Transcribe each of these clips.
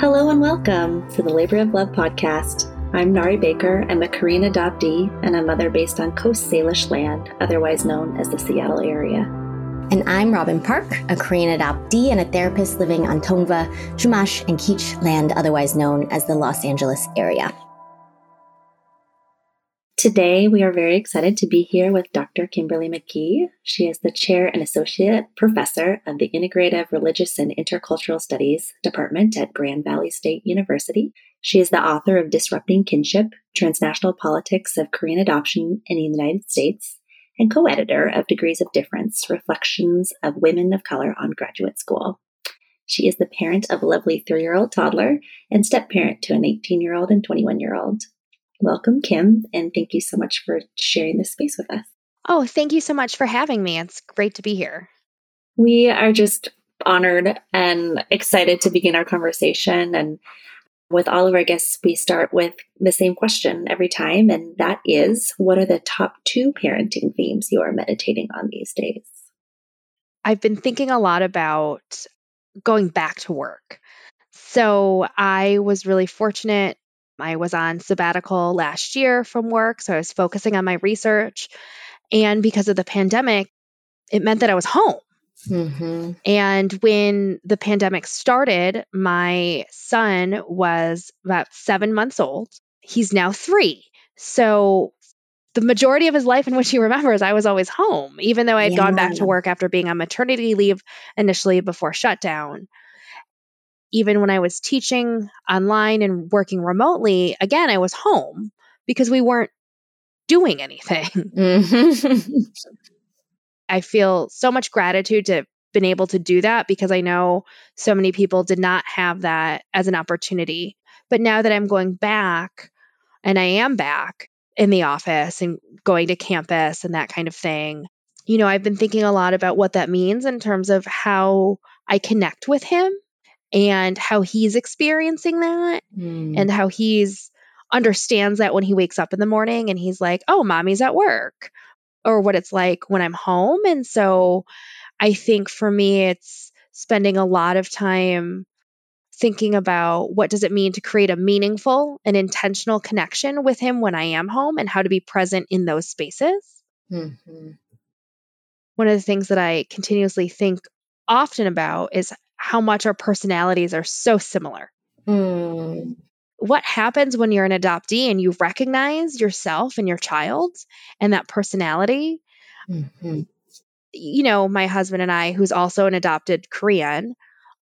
Hello and welcome to the Labor of Love podcast. I'm Nari Baker. I'm a Korean adoptee and a mother based on Coast Salish land, otherwise known as the Seattle area. And I'm Robin Park, a Korean adoptee and a therapist living on Tongva, Chumash, and Kizh land, otherwise known as the Los Angeles area. Today, we are very excited to be here with Dr. Kimberly McKee. She is the chair and associate professor of the Integrative Religious and Intercultural Studies Department at Grand Valley State University. She is the author of Disrupting Kinship Transnational Politics of Korean Adoption in the United States and co editor of Degrees of Difference Reflections of Women of Color on Graduate School. She is the parent of a lovely three year old toddler and step parent to an 18 year old and 21 year old. Welcome, Kim, and thank you so much for sharing this space with us. Oh, thank you so much for having me. It's great to be here. We are just honored and excited to begin our conversation. And with all of our guests, we start with the same question every time, and that is what are the top two parenting themes you are meditating on these days? I've been thinking a lot about going back to work. So I was really fortunate I was on sabbatical last year from work, so I was focusing on my research. And because of the pandemic, it meant that I was home. Mm-hmm. And when the pandemic started, my son was about seven months old. He's now three. So the majority of his life in which he remembers, I was always home, even though I had yeah. gone back to work after being on maternity leave initially before shutdown even when I was teaching online and working remotely, again, I was home because we weren't doing anything. Mm-hmm. I feel so much gratitude to have been able to do that because I know so many people did not have that as an opportunity. But now that I'm going back and I am back in the office and going to campus and that kind of thing, you know, I've been thinking a lot about what that means in terms of how I connect with him and how he's experiencing that mm. and how he's understands that when he wakes up in the morning and he's like, "Oh, mommy's at work." Or what it's like when I'm home. And so I think for me it's spending a lot of time thinking about what does it mean to create a meaningful and intentional connection with him when I am home and how to be present in those spaces. Mm-hmm. One of the things that I continuously think often about is how much our personalities are so similar. Mm. What happens when you're an adoptee and you recognize yourself and your child and that personality? Mm-hmm. You know, my husband and I, who's also an adopted Korean,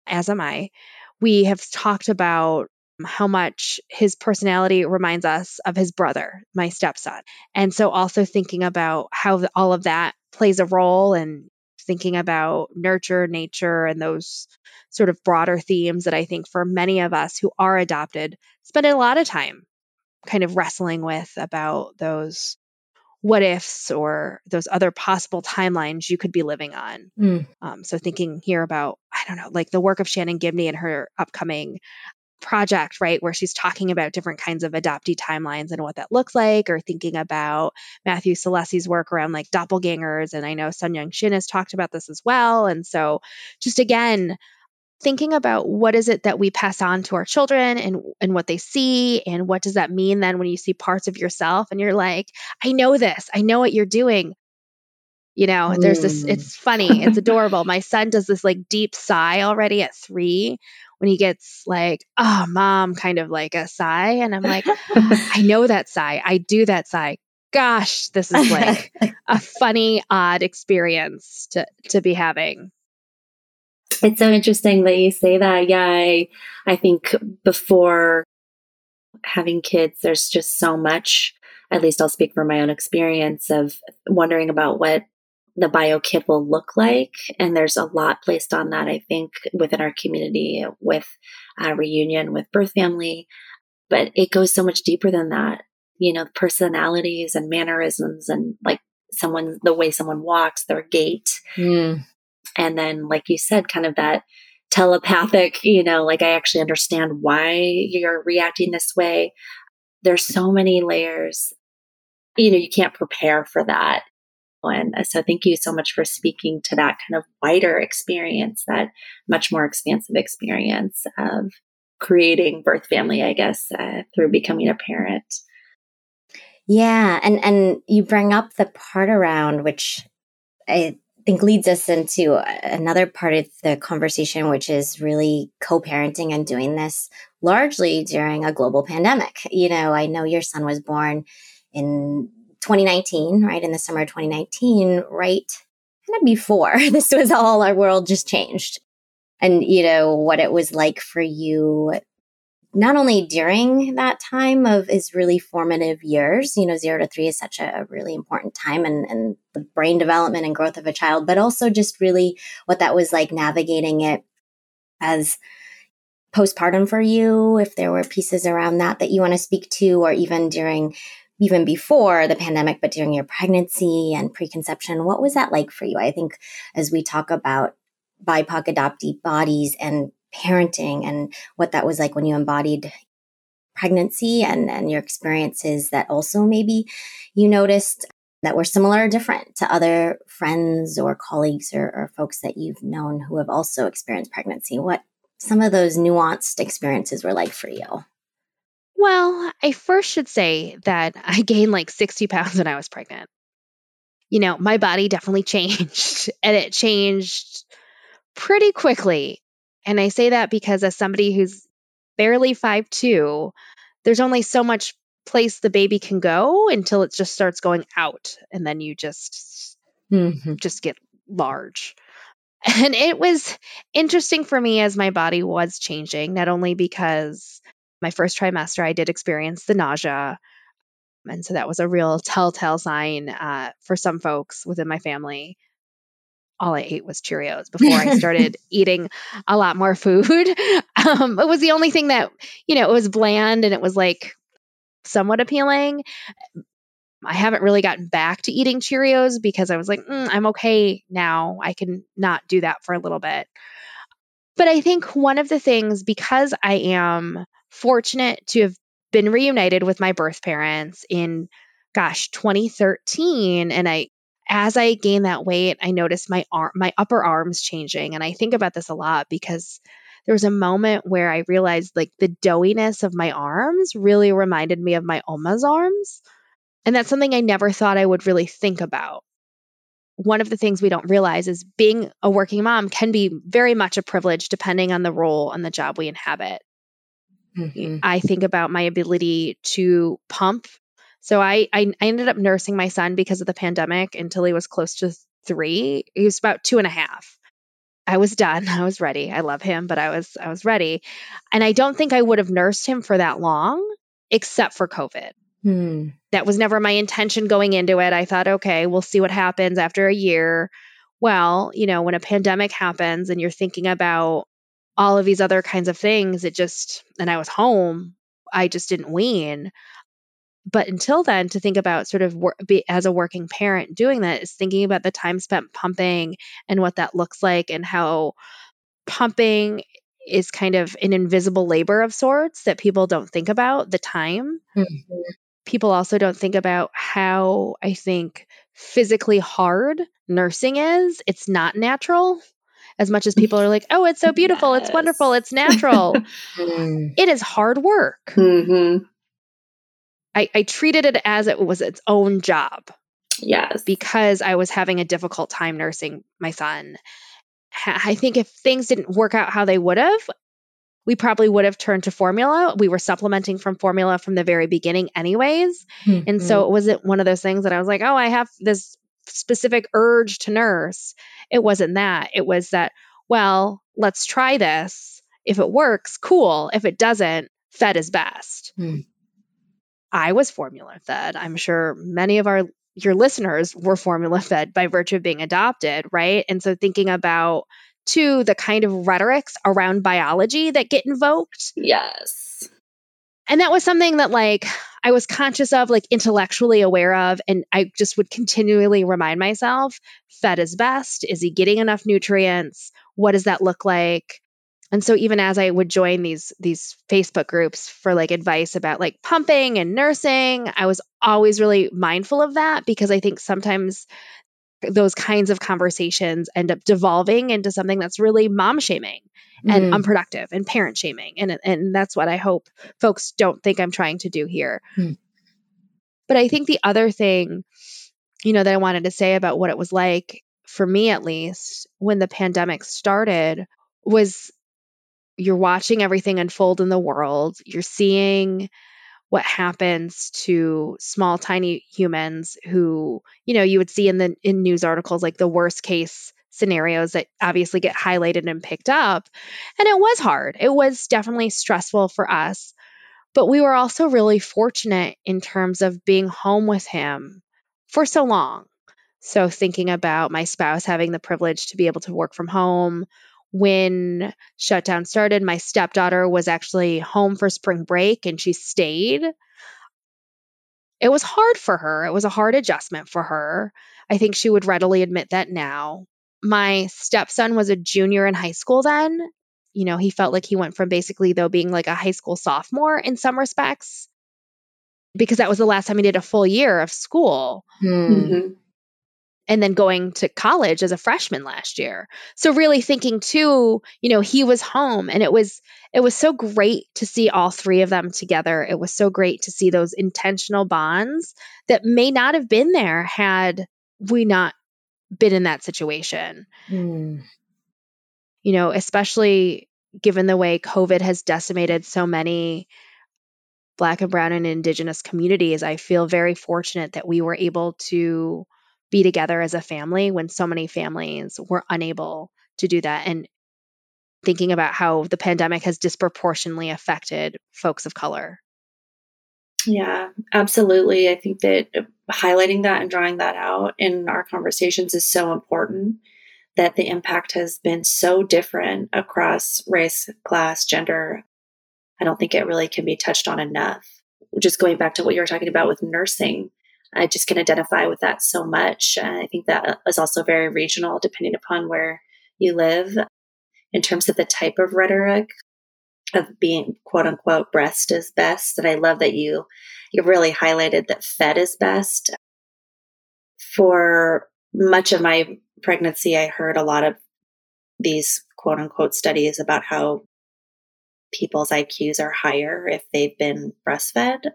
as am I, we have talked about how much his personality reminds us of his brother, my stepson. And so also thinking about how all of that plays a role and thinking about nurture, nature, and those sort of broader themes that I think for many of us who are adopted spend a lot of time kind of wrestling with about those what ifs or those other possible timelines you could be living on. Mm. Um, so thinking here about, I don't know, like the work of Shannon Gibney and her upcoming project, right, where she's talking about different kinds of adoptee timelines and what that looks like, or thinking about Matthew Salesses' work around like doppelgangers. And I know Sun Yung Shin has talked about this as well. And so just again, thinking about what is it that we pass on to our children and and what they see and what does that mean then when you see parts of yourself and you're like I know this I know what you're doing you know mm. there's this it's funny it's adorable my son does this like deep sigh already at 3 when he gets like, oh, mom, kind of like a sigh. And I'm like, I know that sigh. I do that sigh. Gosh, this is like a funny, odd experience to, to be having. It's so interesting that you say that. Yeah, I, I think before having kids, there's just so much, at least I'll speak from my own experience of wondering about what the bio kit will look like. And there's a lot placed on that, I think, within our community with a reunion with birth family. But it goes so much deeper than that. You know, personalities and mannerisms and like someone, the way someone walks, their gait. Mm. And then, like you said, kind of that telepathic, you know, like I actually understand why you're reacting this way. There's so many layers. You know, you can't prepare for that and so thank you so much for speaking to that kind of wider experience, that much more expansive experience of creating birth family, I guess, uh, through becoming a parent. Yeah, and and you bring up the part around which I think leads us into another part of the conversation, which is really co-parenting and doing this largely during a global pandemic. You know, I know your son was born in 2019, right in the summer of 2019, right kind of before this was all our world just changed. And you know what it was like for you not only during that time of his really formative years you know zero to three is such a really important time and, and the brain development and growth of a child but also just really what that was like navigating it as postpartum for you if there were pieces around that that you want to speak to or even during even before the pandemic, but during your pregnancy and preconception, what was that like for you? I think as we talk about BIPOC adoptee bodies and parenting and what that was like when you embodied pregnancy and, and your experiences that also maybe you noticed that were similar or different to other friends or colleagues or, or folks that you've known who have also experienced pregnancy. What some of those nuanced experiences were like for you? Well, I first should say that I gained like 60 pounds when I was pregnant. You know, my body definitely changed and it changed pretty quickly. And I say that because as somebody who's barely five two, there's only so much place the baby can go until it just starts going out and then you just mm-hmm. just get large. And it was interesting for me as my body was changing, not only because my first trimester I did experience the nausea. And so that was a real telltale sign uh, for some folks within my family all I ate was Cheerios before I started eating a lot more food. Um, it was the only thing that, you know, it was bland and it was like somewhat appealing. I haven't really gotten back to eating Cheerios because I was like, mm, I'm okay now. I can not do that for a little bit. But I think one of the things, because I am fortunate to have been reunited with my birth parents in, gosh, 2013, and I as I gained that weight, I noticed my arm, my upper arms changing. And I think about this a lot because there was a moment where I realized like the doughiness of my arms really reminded me of my Oma's arms. And that's something I never thought I would really think about. One of the things we don't realize is being a working mom can be very much a privilege depending on the role and the job we inhabit. Mm-hmm. I think about my ability to pump so I, I, I ended up nursing my son because of the pandemic until he was close to three. He was about two and a half. I was done. I was ready. I love him, but I was I was ready. And I don't think I would have nursed him for that long except for COVID. Hmm. That was never my intention going into it. I thought, okay, we'll see what happens after a year. Well, you know, when a pandemic happens and you're thinking about all of these other kinds of things, it just, and I was home, I just didn't wean. But until then to think about sort of wor- be, as a working parent doing that is thinking about the time spent pumping and what that looks like and how pumping is kind of an invisible labor of sorts that people don't think about the time. Mm-hmm. people also don't think about how i think physically hard nursing is. It's not natural as much as people are like oh it's so beautiful yes. it's wonderful it's natural it is hard work mm-hmm I, I treated it as it was its own job. Yes. Because I was having a difficult time nursing my son. I think if things didn't work out how they would have, we probably would have turned to formula. We were supplementing from formula from the very beginning, anyways. Mm-hmm. And so mm-hmm. it wasn't one of those things that I was like, oh, I have this specific urge to nurse. It wasn't that. It was that, well, let's try this. If it works, cool. If it doesn't, fed is best. Mm. I was formula fed. I'm sure many of our your listeners were formula fed by virtue of being adopted, right? And so thinking about to the kind of rhetorics around biology that get invoked. Yes. And that was something that like I was conscious of, like intellectually aware of, and I just would continually remind myself, fed is best. Is he getting enough nutrients? What does that look like? And so even as I would join these these Facebook groups for like advice about like pumping and nursing, I was always really mindful of that because I think sometimes those kinds of conversations end up devolving into something that's really mom shaming and Mm. unproductive and parent shaming and and that's what I hope folks don't think I'm trying to do here. Mm. But I think the other thing you know that I wanted to say about what it was like for me at least when the pandemic started was you're watching everything unfold in the world. You're seeing what happens to small tiny humans who, you know, you would see in the in news articles like the worst case scenarios that obviously get highlighted and picked up. And it was hard. It was definitely stressful for us. But we were also really fortunate in terms of being home with him for so long. So, thinking about my spouse having the privilege to be able to work from home. When shutdown started, my stepdaughter was actually home for spring break and she stayed. It was hard for her. It was a hard adjustment for her. I think she would readily admit that now. My stepson was a junior in high school then. You know, he felt like he went from basically, though, being like a high school sophomore in some respects, because that was the last time he did a full year of school Hmm. Mm-hmm. And then going to college as a freshman last year. So really thinking too, you know, he was home and it was it was so great to see all three of them together. It was so great to see those intentional bonds that may not have been there had we not been in that situation. Hmm. You know, especially given the way COVID has decimated so many Black and Brown and Indigenous communities, I feel very fortunate that we were able to be together as a family when so many families were unable to do that. And thinking about how the pandemic has disproportionately affected folks of color. Yeah, absolutely. I think that uh, highlighting that and drawing that out in our conversations is so important. That the impact has been so different across race, class, gender. I don't think it really can be touched on enough. Just going back to what you were talking about with nursing, I just can identify with that so much. And I think that is also very regional, depending upon where you live, in terms of the type of rhetoric of being quote unquote breast is best. And I love that you you really highlighted that fed is best. For much of my pregnancy, I heard a lot of these quote unquote studies about how people's IQs are higher if they've been breastfed.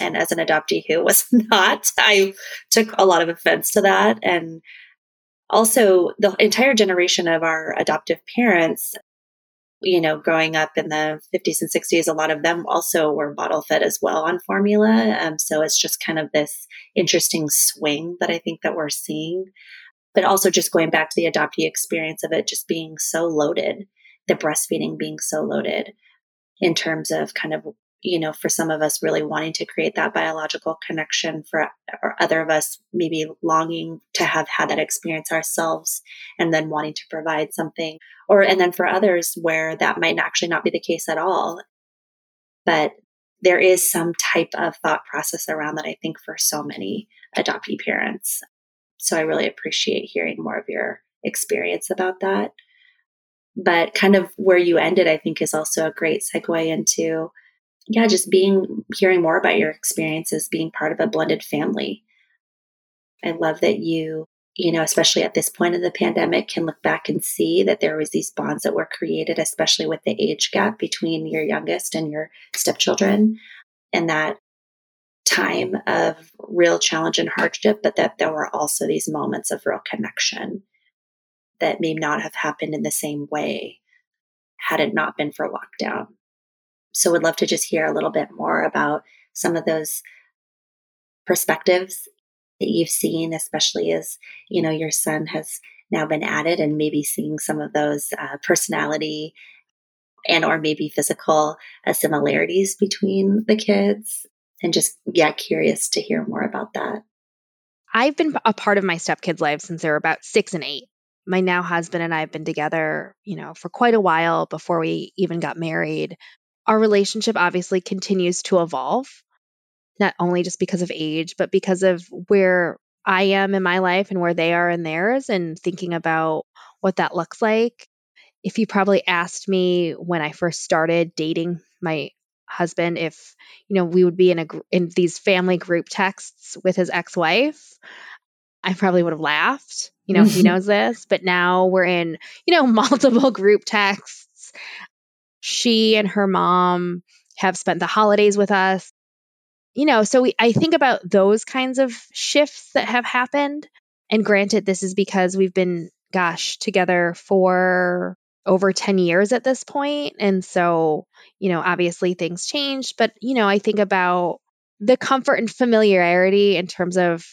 And as an adoptee who was not, I took a lot of offense to that. And also, the entire generation of our adoptive parents, you know, growing up in the 50s and 60s, a lot of them also were bottle fed as well on formula. Um, so it's just kind of this interesting swing that I think that we're seeing. But also just going back to the adoptee experience of it just being so loaded, the breastfeeding being so loaded in terms of kind of you know, for some of us really wanting to create that biological connection for or other of us maybe longing to have had that experience ourselves and then wanting to provide something or and then for others where that might actually not be the case at all. But there is some type of thought process around that I think for so many adoptee parents. So I really appreciate hearing more of your experience about that. But kind of where you ended, I think, is also a great segue into yeah, just being hearing more about your experiences being part of a blended family. I love that you, you know, especially at this point of the pandemic, can look back and see that there was these bonds that were created, especially with the age gap between your youngest and your stepchildren, and that time of real challenge and hardship, but that there were also these moments of real connection that may not have happened in the same way had it not been for lockdown. So would love to just hear a little bit more about some of those perspectives that you've seen, especially as, you know, your son has now been added and maybe seeing some of those uh, personality and or maybe physical uh, similarities between the kids and just yeah curious to hear more about that I've been a part of my stepkids' lives since they were about six and eight. My now husband and I have been together, you know, for quite a while before we even got married. Our relationship obviously continues to evolve, not only just because of age, but because of where I am in my life and where they are in theirs, and thinking about what that looks like. If you probably asked me when I first started dating my husband if you know we would be in a in these family group texts with his ex-wife I probably would have laughed. You know, he knows this, but now we're in, you know, multiple group texts. She and her mom have spent the holidays with us. You know, so we, I think about those kinds of shifts that have happened. And granted, this is because we've been, gosh, together for over 10 years at this point. And so, you know, obviously things changed. But, you know, I think about the comfort and familiarity in terms of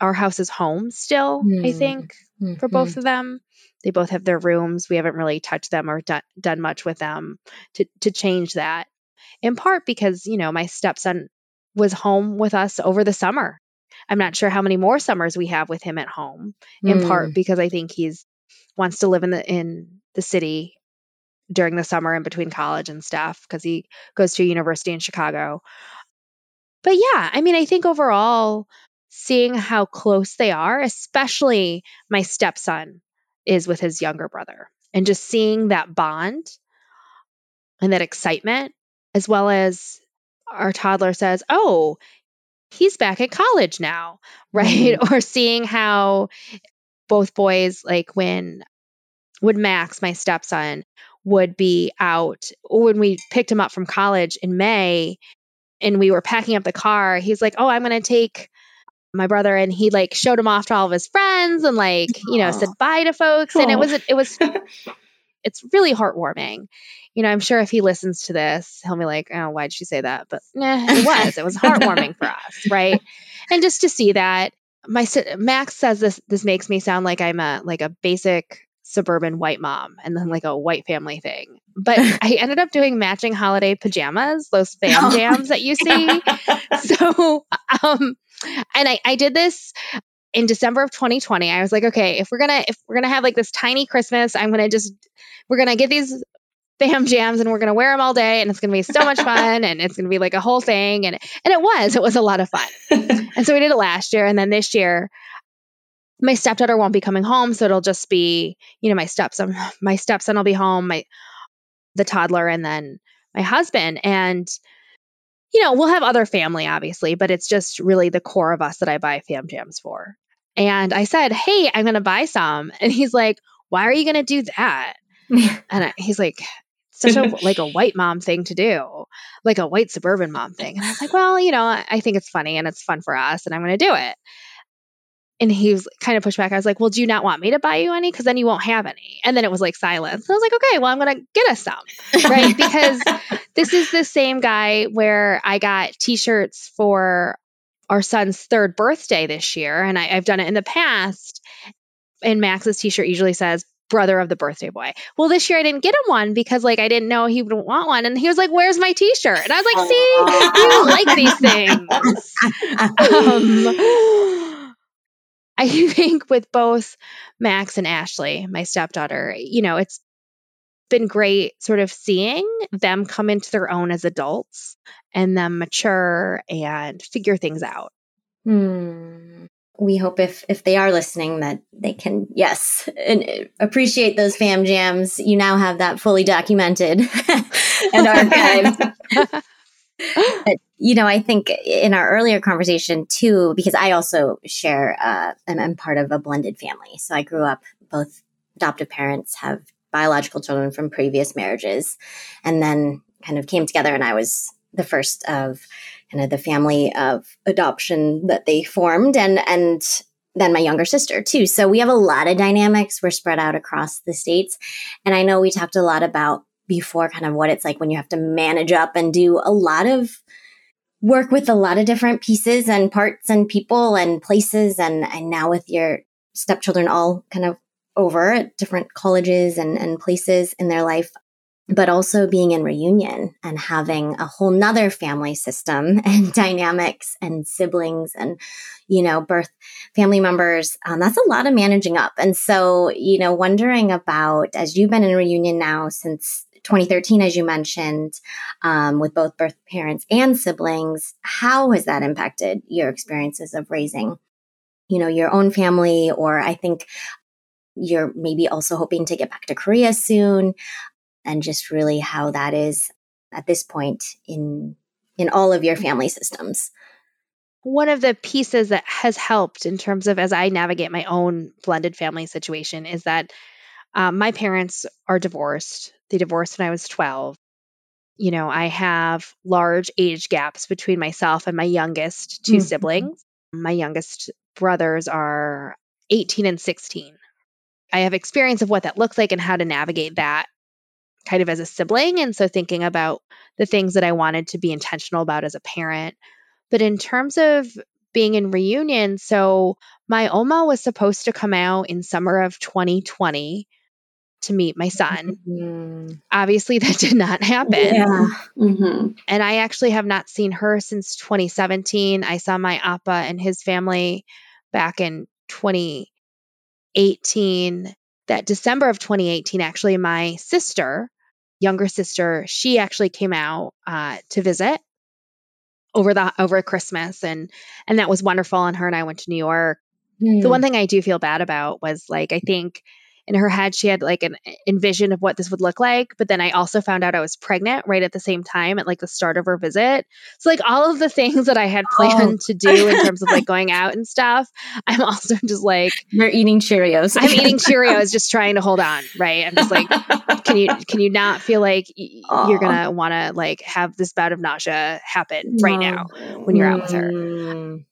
our house is home still, mm. I think, mm-hmm. for both of them. They both have their rooms. We haven't really touched them or done, done much with them to, to change that. In part because, you know, my stepson was home with us over the summer. I'm not sure how many more summers we have with him at home, in mm. part because I think he's wants to live in the in the city during the summer in between college and stuff because he goes to a university in Chicago. But yeah, I mean, I think overall, seeing how close they are, especially my stepson is with his younger brother, and just seeing that bond and that excitement, as well as our toddler says, Oh, he's back at college now, right? Mm-hmm. or seeing how both boys, like when would Max, my stepson, would be out when we picked him up from college in May and we were packing up the car. He's like, "Oh, I'm going to take my brother," and he like showed him off to all of his friends and like you know said bye to folks, Aww. and it was it was it's really heartwarming. You know, I'm sure if he listens to this, he'll be like, "Oh, why'd she say that?" But nah, it was. It was heartwarming for us, right? And just to see that, my Max says this. This makes me sound like I'm a like a basic suburban white mom and then like a white family thing. But I ended up doing matching holiday pajamas, those fam oh, jams that you see. so, um, and I, I did this in December of 2020. I was like, okay, if we're gonna if we're gonna have like this tiny Christmas, I'm gonna just we're gonna get these fam jams and we're gonna wear them all day and it's gonna be so much fun and it's gonna be like a whole thing and and it was it was a lot of fun. and so we did it last year and then this year my stepdaughter won't be coming home so it'll just be you know my stepson my stepson will be home my the toddler and then my husband and you know we'll have other family obviously but it's just really the core of us that i buy fam jams for. And i said hey i'm going to buy some. And he's like why are you going to do that? And I, he's like such a like a white mom thing to do like a white suburban mom thing. And i was like well you know i think it's funny and it's fun for us and i'm going to do it and he was kind of pushed back. I was like, well, do you not want me to buy you any? Because then you won't have any. And then it was like silence. I was like, okay, well, I'm going to get us some. Right. because this is the same guy where I got t shirts for our son's third birthday this year. And I, I've done it in the past. And Max's t shirt usually says, brother of the birthday boy. Well, this year I didn't get him one because like I didn't know he would want one. And he was like, Where's my t-shirt? And I was like, See, you like these things. um, I think with both Max and Ashley, my stepdaughter, you know, it's been great sort of seeing them come into their own as adults and them mature and figure things out. Hmm. We hope if if they are listening that they can yes and uh, appreciate those fam jams. You now have that fully documented and archived. but, you know, I think in our earlier conversation too, because I also share, uh, I'm, I'm part of a blended family. So I grew up, both adoptive parents have biological children from previous marriages and then kind of came together and I was the first of kind of the family of adoption that they formed and, and then my younger sister too. So we have a lot of dynamics. We're spread out across the states. And I know we talked a lot about before kind of what it's like when you have to manage up and do a lot of work with a lot of different pieces and parts and people and places and and now with your stepchildren all kind of over at different colleges and, and places in their life but also being in reunion and having a whole nother family system and dynamics and siblings and you know birth family members. Um, that's a lot of managing up. And so you know wondering about as you've been in reunion now since 2013, as you mentioned, um, with both birth parents and siblings, how has that impacted your experiences of raising, you know, your own family? Or I think you're maybe also hoping to get back to Korea soon, and just really how that is at this point in in all of your family systems. one of the pieces that has helped in terms of as I navigate my own blended family situation is that um, my parents are divorced. They divorced when I was 12. You know, I have large age gaps between myself and my youngest 2 mm-hmm. siblings. My youngest brothers are 18 and 16. I have experience of what that looks like and how to navigate that kind of as a sibling. And so thinking about the things that I wanted to be intentional about as a parent. But in terms of being in reunion, so my Oma was supposed to come out in summer of 2020 to meet my son. Mm-hmm. Obviously, that did not happen. Yeah. Mm-hmm. And I actually have not seen her since 2017. I saw my Appa and his family back in 2018. That December of 2018, actually, my sister, younger sister, she actually came out uh, to visit over the over Christmas, and and that was wonderful. And her and I went to New York. Mm. The one thing I do feel bad about was like I think in her head she had like an envision of what this would look like but then i also found out i was pregnant right at the same time at like the start of her visit. So like all of the things that i had planned oh. to do in terms of like going out and stuff i'm also just like you're eating cheerios. I'm eating cheerios just trying to hold on right? I'm just like can you can you not feel like y- you're gonna want to like have this bout of nausea happen right now when you're out with her? Mm.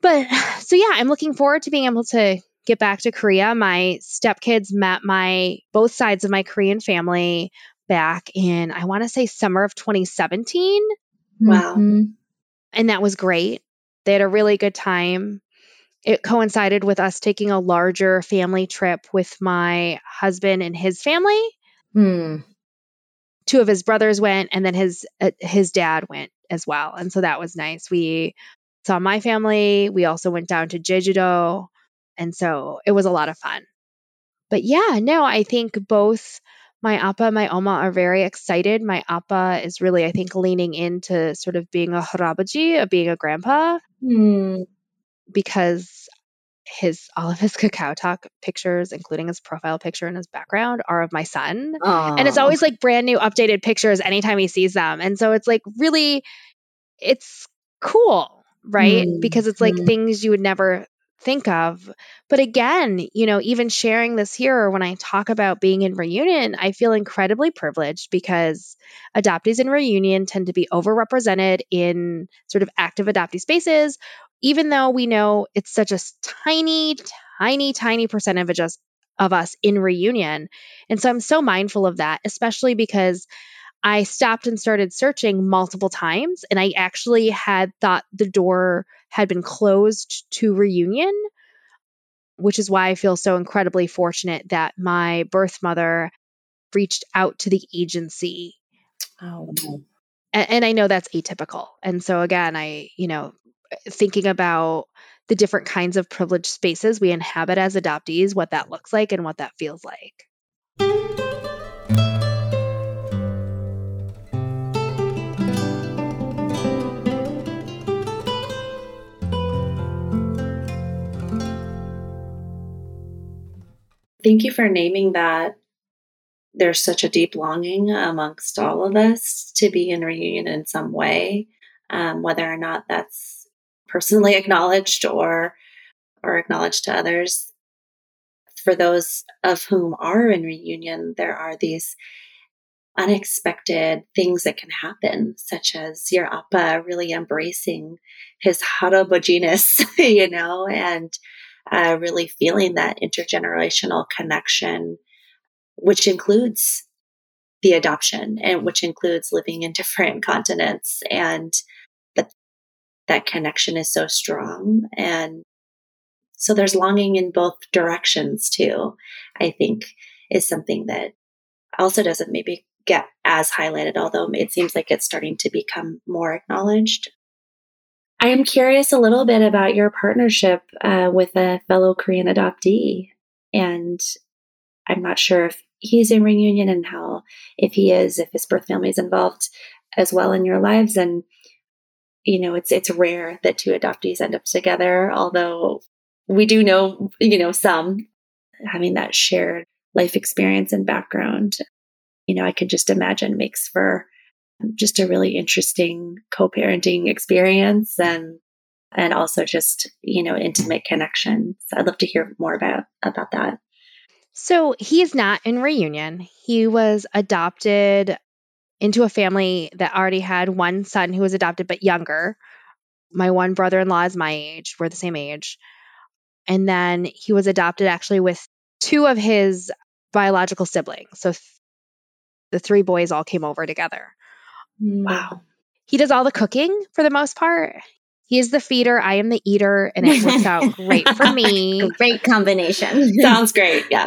but so yeah i'm looking forward to being able to get back to Korea, my stepkids met my both sides of my Korean family back in, I want to say summer of 2017. Wow. Mm-hmm. And that was great. They had a really good time. It coincided with us taking a larger family trip with my husband and his family. Hmm. Two of his brothers went, and then his uh, his dad went as well, and so that was nice. We saw my family. We also went down to Jeju-do and so it was a lot of fun. But yeah, no, I think both my appa and my oma are very excited. My appa is really, I think, leaning into sort of being a harabaji, of being a grandpa, mm. because his all of his Kakao Talk pictures, including his profile picture and his background, are of my son. Aww. And it's always like brand new, updated pictures anytime he sees them. And so it's like really, it's cool, right? Mm. Because it's like mm. things you would never think of. But again, you know, even sharing this here when I talk about being in reunion, I feel incredibly privileged because adoptees in reunion tend to be overrepresented in sort of active adoptee spaces, even though we know it's such a tiny, tiny, tiny percentage of us in reunion. And so I'm so mindful of that, especially because I stopped and started searching multiple times, and I actually had thought the door had been closed to reunion, which is why I feel so incredibly fortunate that my birth mother reached out to the agency. Oh. And, and I know that's atypical. And so, again, I, you know, thinking about the different kinds of privileged spaces we inhabit as adoptees, what that looks like, and what that feels like. Thank you for naming that. There's such a deep longing amongst all of us to be in reunion in some way, um, whether or not that's personally acknowledged or or acknowledged to others. For those of whom are in reunion, there are these unexpected things that can happen, such as your appa really embracing his harabojiness, you know, and uh, really feeling that intergenerational connection, which includes the adoption and which includes living in different continents and that that connection is so strong. And so there's longing in both directions too i think is something that also doesn't maybe get as highlighted although it seems like it's starting to become more acknowledged I am curious a little bit about your partnership uh, with a fellow Korean adoptee. And I'm not sure if he's in reunion and how, if he is, if his birth family is involved as well in your lives. And, you know, it's, it's rare that two adoptees end up together, although we do know, you know, some having that shared life experience and background. You know, I could just imagine makes for just a really interesting co parenting experience. And and also just, you know, intimate connection. So I'd love to hear more about about that. So he is not in reunion. He was adopted into a family that already had one son who was adopted but younger. My one brother in law is my age. We're the same age. And then he was adopted actually with two of his biological siblings. So th- the three boys all came over together. Mm. Wow. He does all the cooking for the most part. He is the feeder, I am the eater, and it works out great for me. Great combination. Sounds great. Yeah.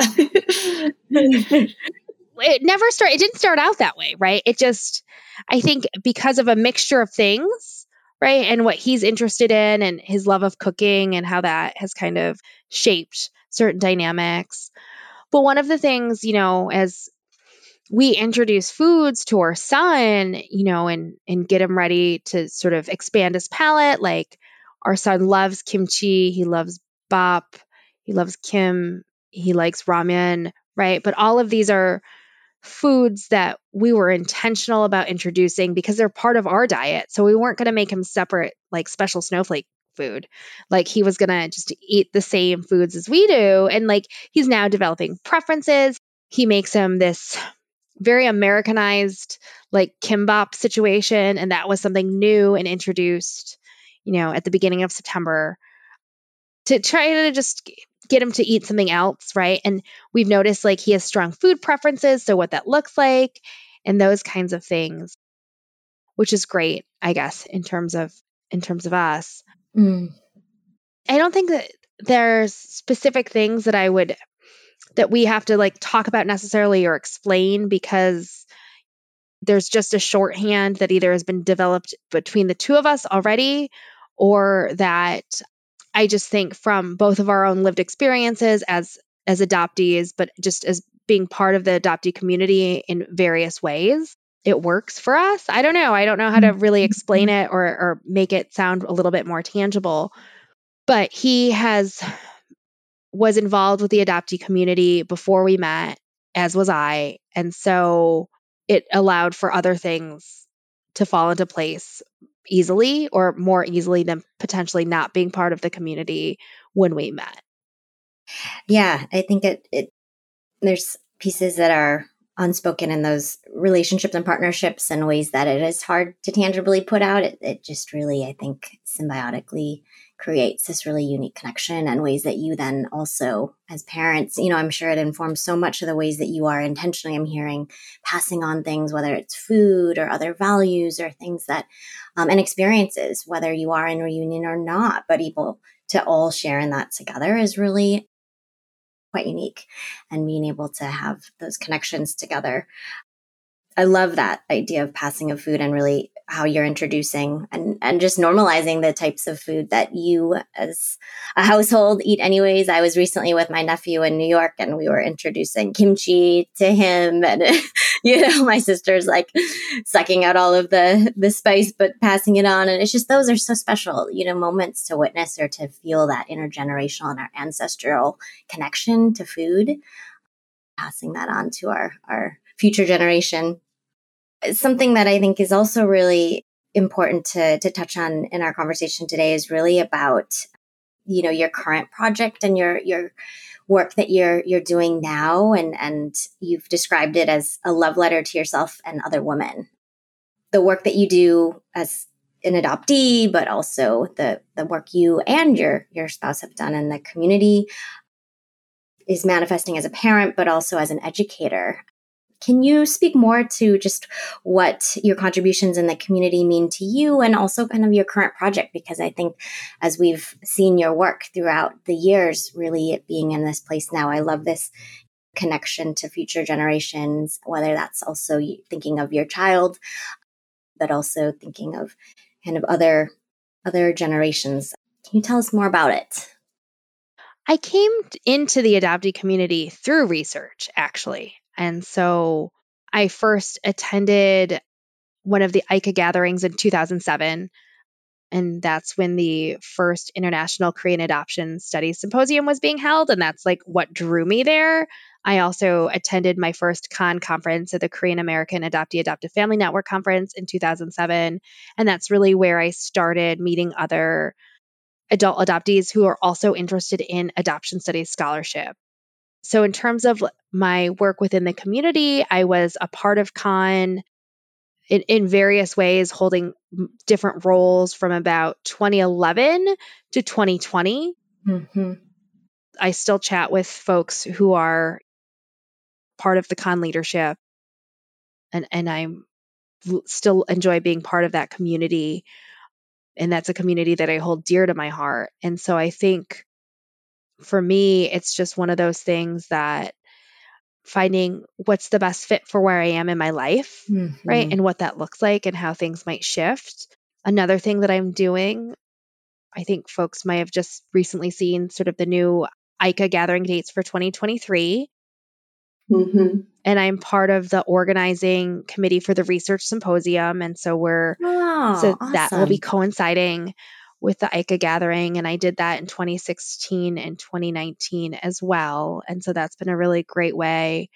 it never started it didn't start out that way right it just i think because of a mixture of things right and what he's interested in and his love of cooking and how that has kind of shaped certain dynamics but one of the things you know as we introduce foods to our son you know and and get him ready to sort of expand his palate like our son loves kimchi he loves bap, he loves kim he likes ramen right but all of these are foods that we were intentional about introducing because they're part of our diet. So we weren't going to make him separate, like special snowflake food. Like he was going to just eat the same foods as we do. And like he's now developing preferences. He makes him this very Americanized, like kimbap situation. And that was something new and introduced, you know, at the beginning of September to try to just get him to eat something else, right? And we've noticed like he has strong food preferences, so what that looks like and those kinds of things, which is great, I guess, in terms of in terms of us. Mm. I don't think that there's specific things that I would that we have to like talk about necessarily or explain because there's just a shorthand that either has been developed between the two of us already or that I just think from both of our own lived experiences as as adoptees, but just as being part of the adoptee community in various ways, it works for us. I don't know. I don't know how to mm-hmm. really explain mm-hmm. it or or make it sound a little bit more tangible. But he has was involved with the adoptee community before we met, as was I. And so it allowed for other things to fall into place easily or more easily than potentially not being part of the community when we met. Yeah, I think it, it there's pieces that are unspoken in those relationships and partnerships and ways that it is hard to tangibly put out. It, it just really, I think, symbiotically creates this really unique connection and ways that you then also as parents you know i'm sure it informs so much of the ways that you are intentionally i'm hearing passing on things whether it's food or other values or things that um, and experiences whether you are in reunion or not but able to all share in that together is really quite unique. And being able to have those connections together I love that idea of passing of food and really how you're introducing and, and just normalizing the types of food that you as a household eat anyways. I was recently with my nephew in New York and we were introducing kimchi to him and you know, my sister's like sucking out all of the the spice but passing it on. And it's just those are so special, you know, moments to witness or to feel that intergenerational and our ancestral connection to food. Passing that on to our our future generation. Something that I think is also really important to, to touch on in our conversation today is really about, you know, your current project and your, your work that you're, you're doing now. And, and you've described it as a love letter to yourself and other women. The work that you do as an adoptee, but also the, the work you and your, your spouse have done in the community is manifesting as a parent, but also as an educator. Can you speak more to just what your contributions in the community mean to you and also kind of your current project? Because I think as we've seen your work throughout the years, really being in this place now, I love this connection to future generations, whether that's also thinking of your child, but also thinking of kind of other other generations. Can you tell us more about it? I came into the adoptee community through research, actually. And so I first attended one of the IKAA gatherings in 2007. And that's when the first International Korean Adoption Studies Symposium was being held. And that's like what drew me there. I also attended my first con conference at the Korean American Adoptee Adoptive Family Network conference in 2007. And that's really where I started meeting other adult adoptees who are also interested in adoption studies scholarship. So, in terms of my work within the community, I was a part of KAAN in, in various ways, holding different roles from about 2011 to 2020. Mm-hmm. I still chat with folks who are part of the KAAN leadership, and and I still enjoy being part of that community, and that's a community that I hold dear to my heart. And so I think for me, it's just one of those things that finding what's the best fit for where I am in my life, mm-hmm. right? And what that looks like and how things might shift. Another thing that I'm doing, I think folks might have just recently seen sort of the new IKAA gathering dates for 2023. Mm-hmm. And I'm part of the organizing committee for the research symposium. And so we're, oh, so awesome. that will be coinciding with the IKAA gathering. And I did that in 2016 and 2019 as well. And so that's been a really great way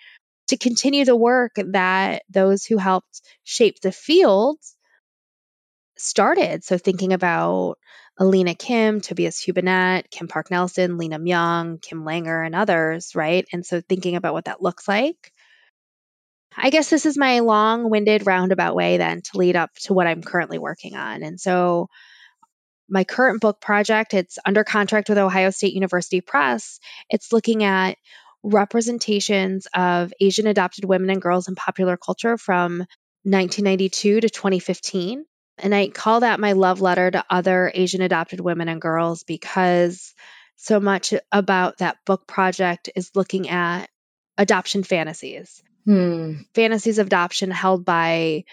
to continue the work that those who helped shape the field started. So thinking about Eleana Kim, Tobias Hübinette, Kim Park Nelson, Lena Myung, Kim Langer, and others, right? And so thinking about what that looks like. I guess this is my long winded roundabout way then to lead up to what I'm currently working on. And so my current book project, it's under contract with Ohio State University Press. It's looking at representations of Asian adopted women and girls in popular culture from 1992 to 2015. And I call that my love letter to other Asian adopted women and girls because so much about that book project is looking at adoption fantasies. Hmm. Fantasies of adoption held by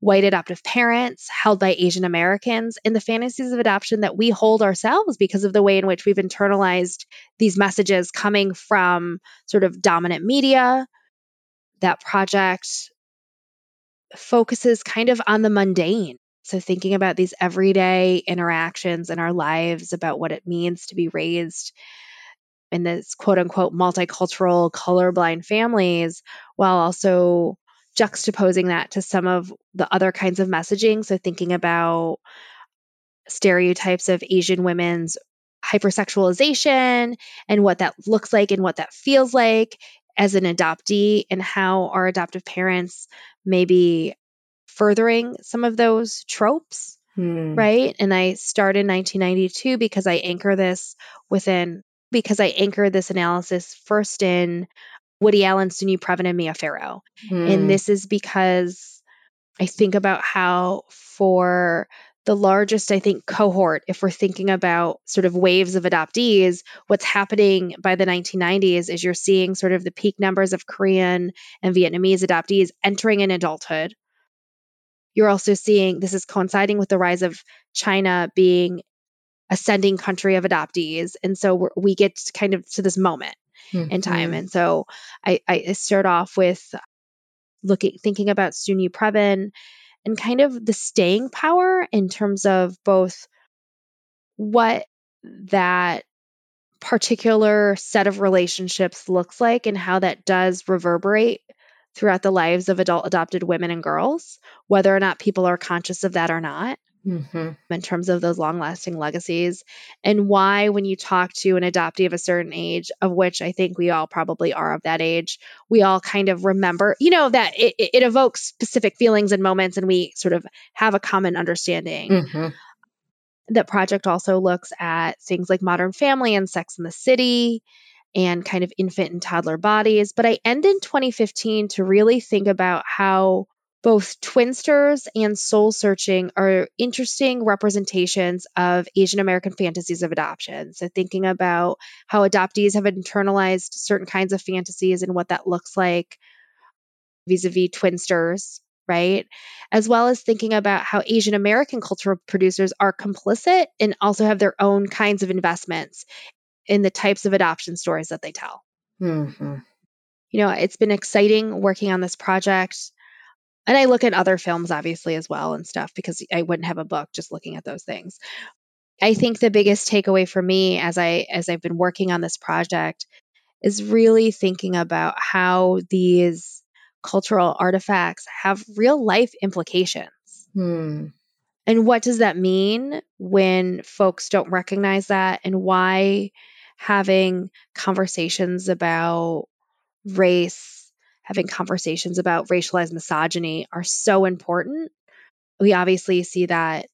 white adoptive parents, held by Asian Americans, and the fantasies of adoption that we hold ourselves because of the way in which we've internalized these messages coming from sort of dominant media. That project focuses kind of on the mundane. So, thinking about these everyday interactions in our lives, about what it means to be raised in this quote unquote multicultural, colorblind families, while also juxtaposing that to some of the other kinds of messaging. So, thinking about stereotypes of Asian women's hypersexualization and what that looks like and what that feels like as an adoptee, and how our adoptive parents may be furthering some of those tropes. Hmm. Right. And I start in 1992 because I anchor this within, because I anchor this analysis first in Woody Allen, Soon-Yi Previn, and Mia Farrow. Mm. And this is because I think about how for the largest, I think, cohort, if we're thinking about sort of waves of adoptees, what's happening by the 1990s is you're seeing sort of the peak numbers of Korean and Vietnamese adoptees entering in adulthood. You're also seeing this is coinciding with the rise of China being ascending country of adoptees. And so we get kind of to this moment mm-hmm. in time. And so I, I start off with looking, thinking about Soon-Yi Previn and kind of the staying power in terms of both what that particular set of relationships looks like and how that does reverberate throughout the lives of adult adopted women and girls, whether or not people are conscious of that or not mm-hmm. in terms of those long lasting legacies. And why, when you talk to an adoptee of a certain age, of which I think we all probably are of that age, we all kind of remember, you know, that it, it evokes specific feelings and moments, and we sort of have a common understanding. Mm-hmm. That project also looks at things like Modern Family and Sex in the City and kind of infant and toddler bodies. But I end in 2015 to really think about how both Twinsters and Soul Searching are interesting representations of Asian American fantasies of adoption. So, thinking about how adoptees have internalized certain kinds of fantasies and what that looks like vis a vis Twinsters, right? As well as thinking about how Asian American cultural producers are complicit and also have their own kinds of investments in the types of adoption stories that they tell. Mm-hmm. You know, it's been exciting working on this project and I look at other films obviously as well and stuff because I wouldn't have a book just looking at those things. I think the biggest takeaway for me as I as I've been working on this project is really thinking about how these cultural artifacts have real life implications. Hmm. And what does that mean when folks don't recognize that? And why having conversations about race, having conversations about racialized misogyny are so important? We obviously see that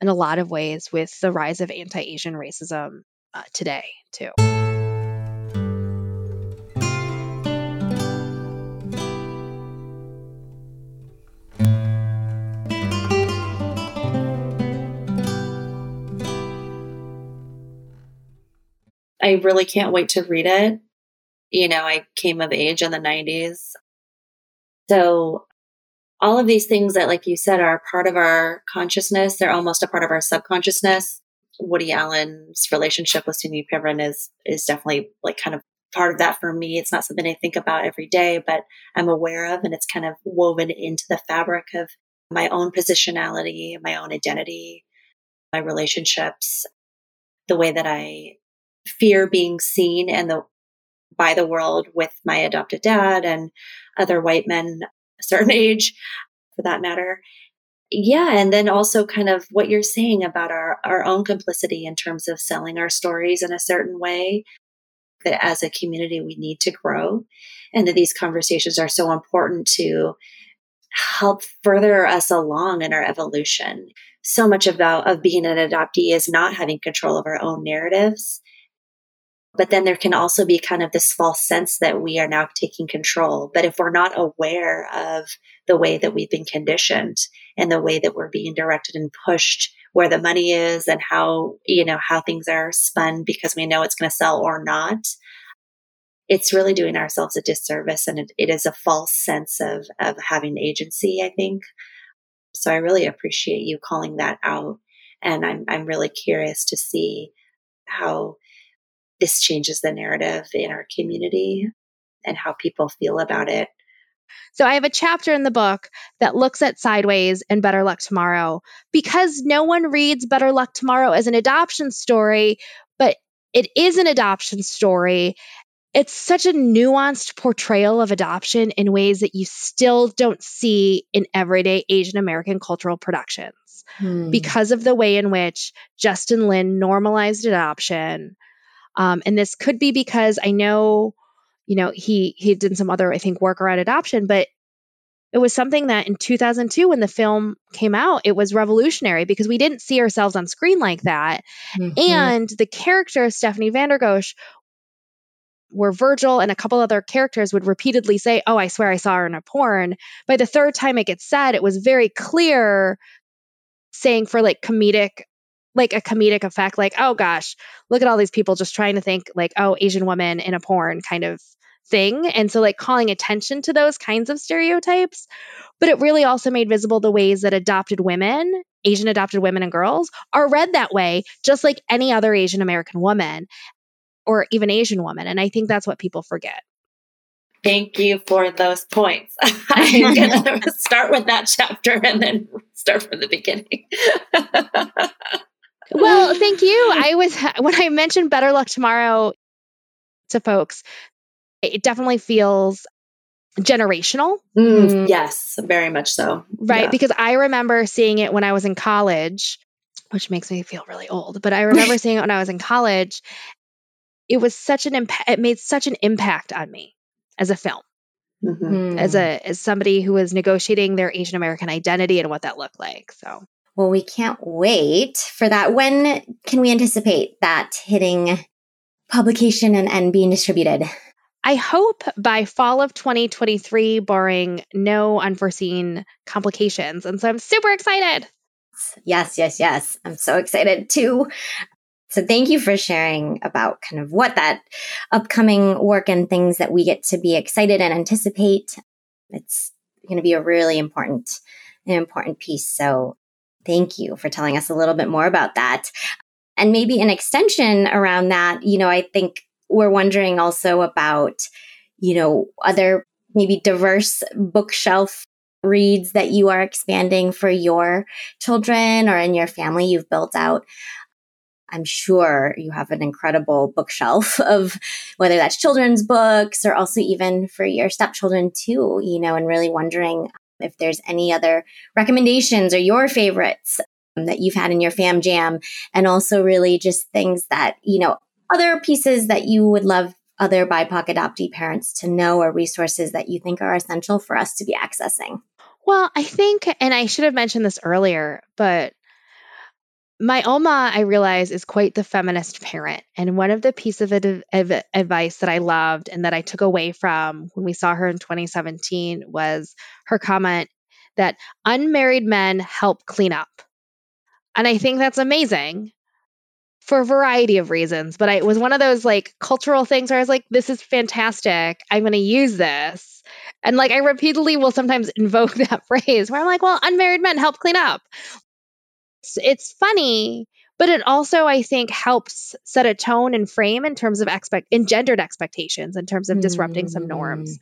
in a lot of ways with the rise of anti Asian racism uh, today, too. I really can't wait to read it. You know, I came of age in the 90s. So, all of these things that, like you said, are part of our consciousness, they're almost a part of our subconsciousness. Woody Allen's relationship with Soon-Yi Previn is is definitely like kind of part of that for me. It's not something I think about every day, but I'm aware of, and it's kind of woven into the fabric of my own positionality, my own identity, my relationships, the way that I fear being seen and the by the world with my adopted dad and other white men a certain age for that matter. Yeah and then also kind of what you're saying about our our own complicity in terms of selling our stories in a certain way that as a community we need to grow and that these conversations are so important to help further us along in our evolution. So much about of being an adoptee is not having control of our own narratives but then there can also be kind of this false sense that we are now taking control. But if we're not aware of the way that we've been conditioned and the way that we're being directed and pushed where the money is and how, you know, how things are spun because we know it's going to sell or not, it's really doing ourselves a disservice. And it, it is a false sense of, of having agency, I think. So I really appreciate you calling that out. And I'm, I'm really curious to see how this changes the narrative in our community and how people feel about it. So I have a chapter in the book that looks at Sideways and Better Luck Tomorrow because no one reads Better Luck Tomorrow as an adoption story, but it is an adoption story. It's such a nuanced portrayal of adoption in ways that you still don't see in everyday Asian American cultural productions hmm. because of the way in which Justin Lin normalized adoption, um, and this could be because I know, you know, he he did some other I think work around adoption, but it was something that in 2002 when the film came out it was revolutionary because we didn't see ourselves on screen like that mm-hmm. and the character stephanie vandergosh where virgil and a couple other characters would repeatedly say oh i swear i saw her in a porn by the third time it gets said it was very clear saying for like comedic like a comedic effect, like, oh gosh, look at all these people just trying to think like, oh, Asian woman in a porn kind of thing. And so, like, calling attention to those kinds of stereotypes. But it really also made visible the ways that adopted women, Asian adopted women and girls, are read that way, just like any other Asian American woman or even Asian woman. And I think that's what people forget. Thank you for those points. I'm going to start with that chapter and then start from the beginning. Well, thank you. I was when I mentioned Better Luck Tomorrow to folks, it definitely feels generational. Mm, yes, very much so. Right, yeah. because I remember seeing it when I was in college, which makes me feel really old, but I remember seeing it when I was in college. It was such an impact it made such an impact on me as a film. Mm-hmm. As a as somebody who was negotiating their Asian American identity and what that looked like. So well, we can't wait for that. When can we anticipate that hitting publication and, and being distributed? I hope by fall of 2023, barring no unforeseen complications. And so I'm super excited. Yes, yes, yes. I'm so excited too. So thank you for sharing about kind of what that upcoming work and things that we get to be excited and anticipate. It's going to be a really important, an important piece. So Thank you for telling us a little bit more about that. And maybe an extension around that, you know, I think we're wondering also about, you know, other maybe diverse bookshelf reads that you are expanding for your children or in your family you've built out. I'm sure you have an incredible bookshelf of whether that's children's books or also even for your stepchildren too, you know, and really wondering if there's any other recommendations or your favorites um, that you've had in your fam jam and also really just things that you know other pieces that you would love other bipoc adoptee parents to know or resources that you think are essential for us to be accessing. Well i think and i should have mentioned this earlier but my Oma, I realize, is quite the feminist parent. And one of the pieces of, advice that I loved and that I took away from when we saw her in 2017 was her comment that unmarried men help clean up. And I think that's amazing for a variety of reasons. But it was one of those like cultural things where I was like, this is fantastic. I'm going to use this. And like I repeatedly will sometimes invoke that phrase where I'm like, well, unmarried men help clean up it's it's funny, but it also I think helps set a tone and frame in terms of expect engendered expectations in terms of disrupting mm. some norms. Mm.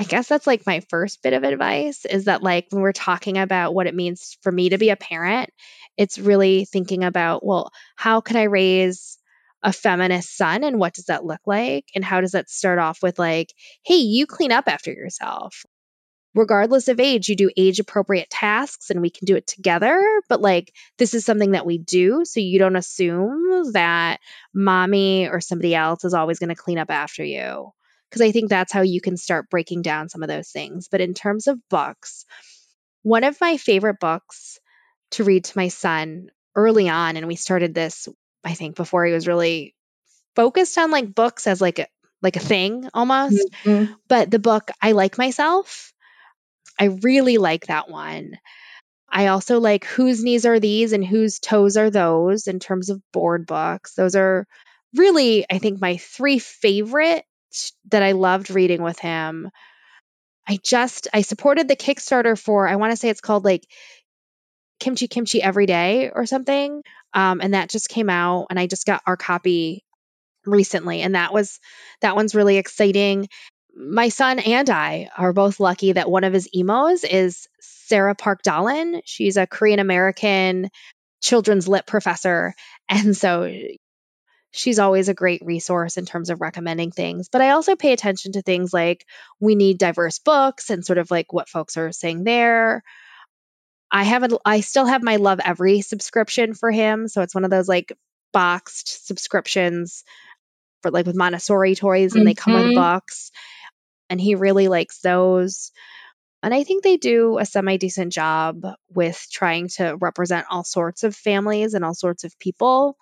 I guess that's like my first bit of advice is that like when we're talking about what it means for me to be a parent, it's really thinking about, well, how can I raise a feminist son and what does that look like? And how does that start off with like, hey, you clean up after yourself regardless of age, you do age appropriate tasks and we can do it together. But like, this is something that we do. So you don't assume that mommy or somebody else is always going to clean up after you. Because I think that's how you can start breaking down some of those things. But in terms of books, one of my favorite books to read to my son early on, and we started this, I think, before he was really focused on like books as like a like a thing almost. Mm-hmm. But the book I Like Myself I really like that one. I also like whose knees are these and whose toes are those in terms of board books. Those are really, I think, my three favorite that I loved reading with him. I just I supported the Kickstarter for I want to say it's called like Kimchi Kimchi Every Day or something. Um, and that just came out and I just got our copy recently and that was that one's really exciting my son and I are both lucky that one of his imos is Sarah Park Dahlen. She's a Korean American children's lit professor. And so she's always a great resource in terms of recommending things. But I also pay attention to things like we need diverse books and sort of like what folks are saying there. I haven't, I still have my Lovevery subscription for him. So it's one of those like boxed subscriptions for like with Montessori toys and mm-hmm. they come in a box and he really likes those. And I think they do a semi decent job with trying to represent all sorts of families and all sorts of people.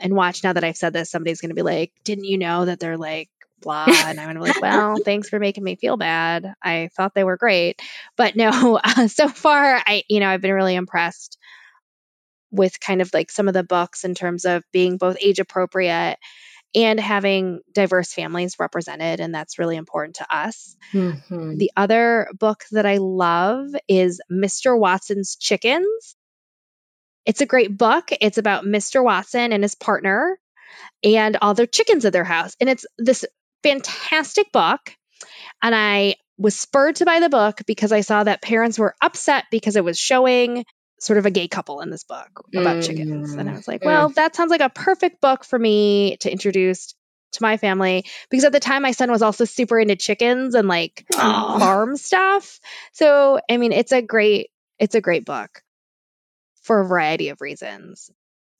And watch now that I've said this, somebody's going to be like, Didn't you know that they're like blah? And I'm going to be like, Well, thanks for making me feel bad. I thought they were great. But no, uh, so far, I, you know, I've been really impressed with kind of like some of the books in terms of being both age appropriate and having diverse families represented. And that's really important to us. Mm-hmm. The other book that I love is Mr. Watson's Chickens. It's a great book. It's about Mr. Watson and his partner and all their chickens at their house. And it's this fantastic book. And I was spurred to buy the book because I saw that parents were upset because it was showing sort of a gay couple in this book about mm. chickens. And I was like, well, that sounds like a perfect book for me to introduce to my family because at the time my son was also super into chickens and like farm stuff. So, I mean, it's a great it's a great book for a variety of reasons.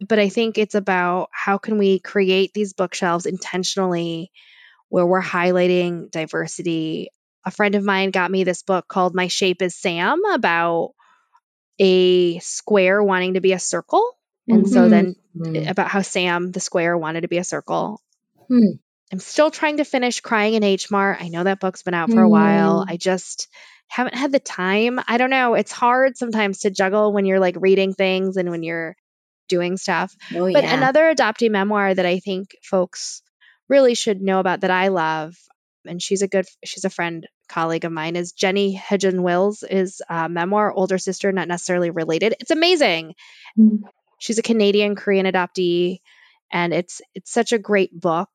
But I think it's about how can we create these bookshelves intentionally where we're highlighting diversity. A friend of mine got me this book called My Shape is Sam about a square wanting to be a circle. And mm-hmm. so then mm-hmm. about how Sam, the square, wanted to be a circle. Hmm. I'm still trying to finish Crying in H Mart. I know that book's been out for a while. Hmm. I just haven't had the time. I don't know. It's hard sometimes to juggle when you're like reading things and when you're doing stuff. Oh, but yeah. another adoptee memoir that I think folks really should know about that I love, and she's a good, she's a friend colleague of mine is Jenny Heijun Wills is a memoir, older sister, not necessarily related. It's amazing. Mm-hmm. She's a Canadian Korean adoptee, and it's it's such a great book.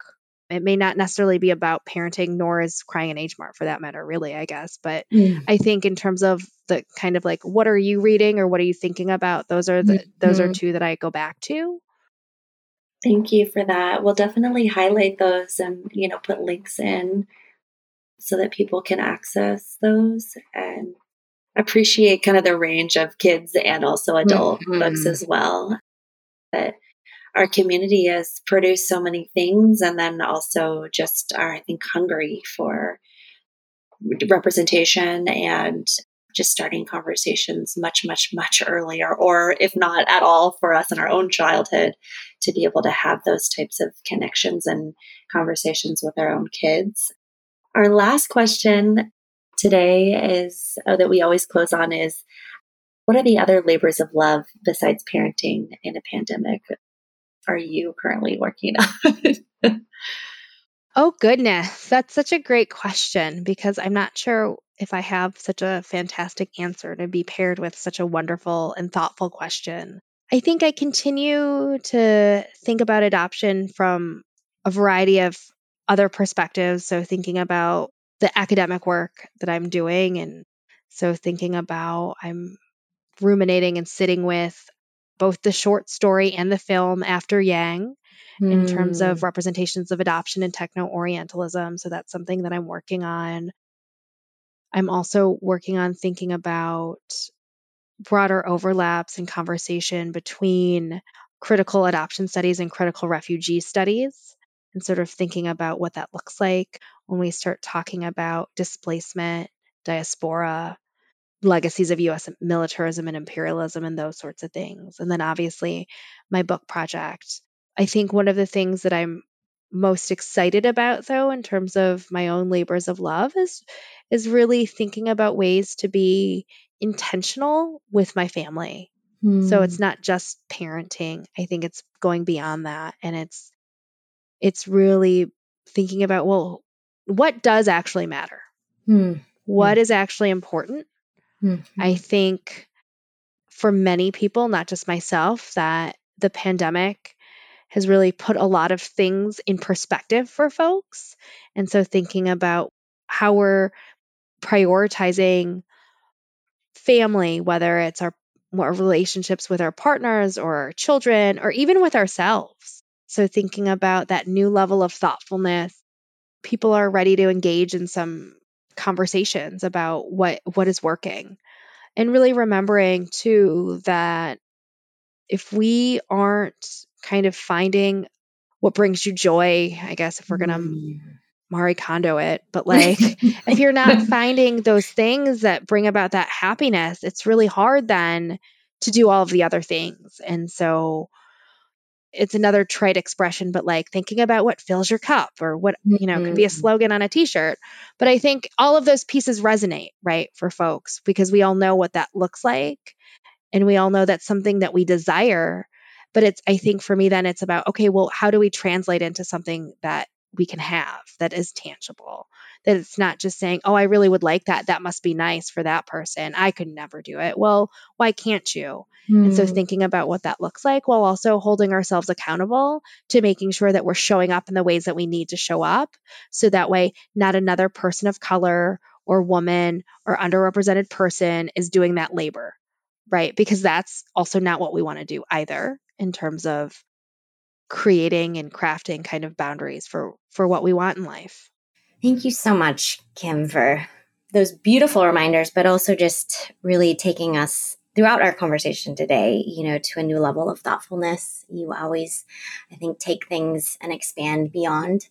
It may not necessarily be about parenting, nor is Crying in H Mart for that matter, really, I guess. But mm. I think in terms of the kind of like what are you reading or what are you thinking about, those are the mm-hmm. those are two that I go back to. Thank you for that. We'll definitely highlight those and you know put links in so that people can access those. And appreciate kind of the range of kids and also adult mm-hmm. books as well. That our community has produced so many things and then also just are, I think, hungry for representation and just starting conversations much, much, much earlier, or if not at all for us in our own childhood, to be able to have those types of connections and conversations with our own kids. Our last question today is oh, that we always close on is what are the other labors of love besides parenting in a pandemic are you currently working on? oh, goodness. That's such a great question because I'm not sure if I have such a fantastic answer to be paired with such a wonderful and thoughtful question. I think I continue to think about adoption from a variety of other perspectives. So, thinking about the academic work that I'm doing, and so thinking about I'm ruminating and sitting with both the short story and the film after Yang mm. in terms of hmm. representations of adoption and techno Orientalism. So that's something that I'm working on. I'm also working on thinking about broader overlaps and conversation between critical adoption studies and critical refugee studies, and sort of thinking about what that looks like when we start talking about displacement, diaspora, legacies of US militarism and imperialism and those sorts of things. And then obviously my book project. I think one of the things that I'm most excited about though in terms of my own labors of love is is really thinking about ways to be intentional with my family. So it's hmm. not just parenting. I think it's going beyond that and it's it's really thinking about well what does actually matter? Hmm. What is actually important? Mm-hmm. I think for many people, not just myself, that the pandemic has really put a lot of things in perspective for folks. And so thinking about how we're prioritizing family, whether it's our, our relationships with our partners or our children or even with ourselves. So thinking about that new level of thoughtfulness, people are ready to engage in some conversations about what what is working and really remembering too that if we aren't kind of finding what brings you joy i guess if we're gonna mm. Marie Kondo it, but like if you're not finding those things that bring about that happiness, it's really hard then to do all of the other things. And so it's another trite expression, but like thinking about what fills your cup or what, you know, mm-hmm. could be a mm-hmm. slogan on a t shirt. But I think all of those pieces resonate, right, for folks because we all know what that looks like. And we all know that's something that we desire. But it's, I think for me, then it's about, okay, well, how do we translate into something that we can have that is tangible? That it's not just saying, oh, I really would like that. That must be nice for that person. I could never do it. Well, why can't you? Mm. And so hmm. thinking about what that looks like while also holding ourselves accountable to making sure that we're showing up in the ways that we need to show up. So that way, not another person of color or woman or underrepresented person is doing that labor, right? Because that's also not what we want to do either in terms of creating and crafting kind of boundaries for for what we want in life. Thank you so much, Kim, for those beautiful reminders, but also just really taking us throughout our conversation today, you know, to a new level of thoughtfulness. You always, I think, take things and expand beyond,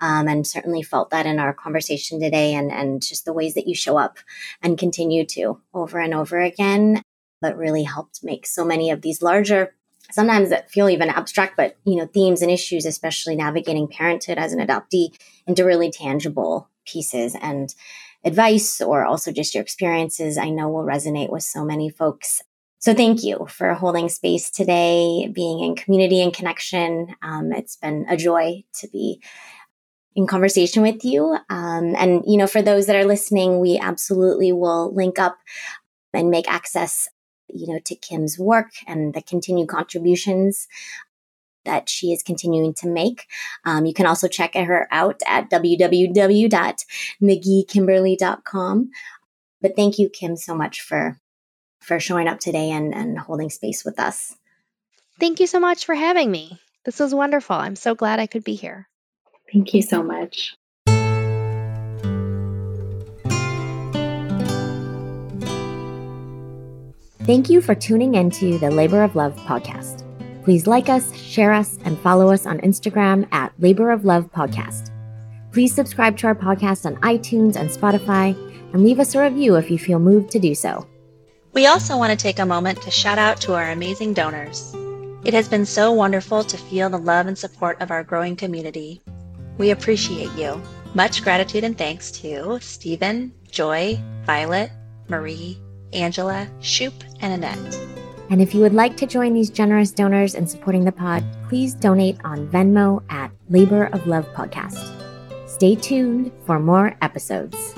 um, and certainly felt that in our conversation today, and and just the ways that you show up and continue to over and over again, but really helped make so many of these larger sometimes that feel even abstract, but you know, themes and issues, especially navigating parenthood as an adoptee into really tangible pieces and advice or also just your experiences, I know will resonate with so many folks. So thank you for holding space today, being in community and connection. Um, it's been a joy to be in conversation with you. Um, and, you know, for those that are listening, we absolutely will link up and make access you know, to Kim's work and the continued contributions that she is continuing to make. Um, you can also check her out at www.mckeekimberly.com. But thank you, Kim, so much for for showing up today and, and holding space with us. Thank you so much for having me. This was wonderful. I'm so glad I could be here. Thank you so much. Thank you for tuning into the Labor of Love podcast. Please like us, share us, and follow us on Instagram at Labor of Love Podcast. Please subscribe to our podcast on iTunes and Spotify and leave us a review if you feel moved to do so. We also want to take a moment to shout out to our amazing donors. It has been so wonderful to feel the love and support of our growing community. We appreciate you. Much gratitude and thanks to Stephen, Joy, Violet, Marie, Angela, Shoop, and Annette. And if you would like to join these generous donors in supporting the pod, please donate on Venmo at Labor of Love Podcast. Stay tuned for more episodes.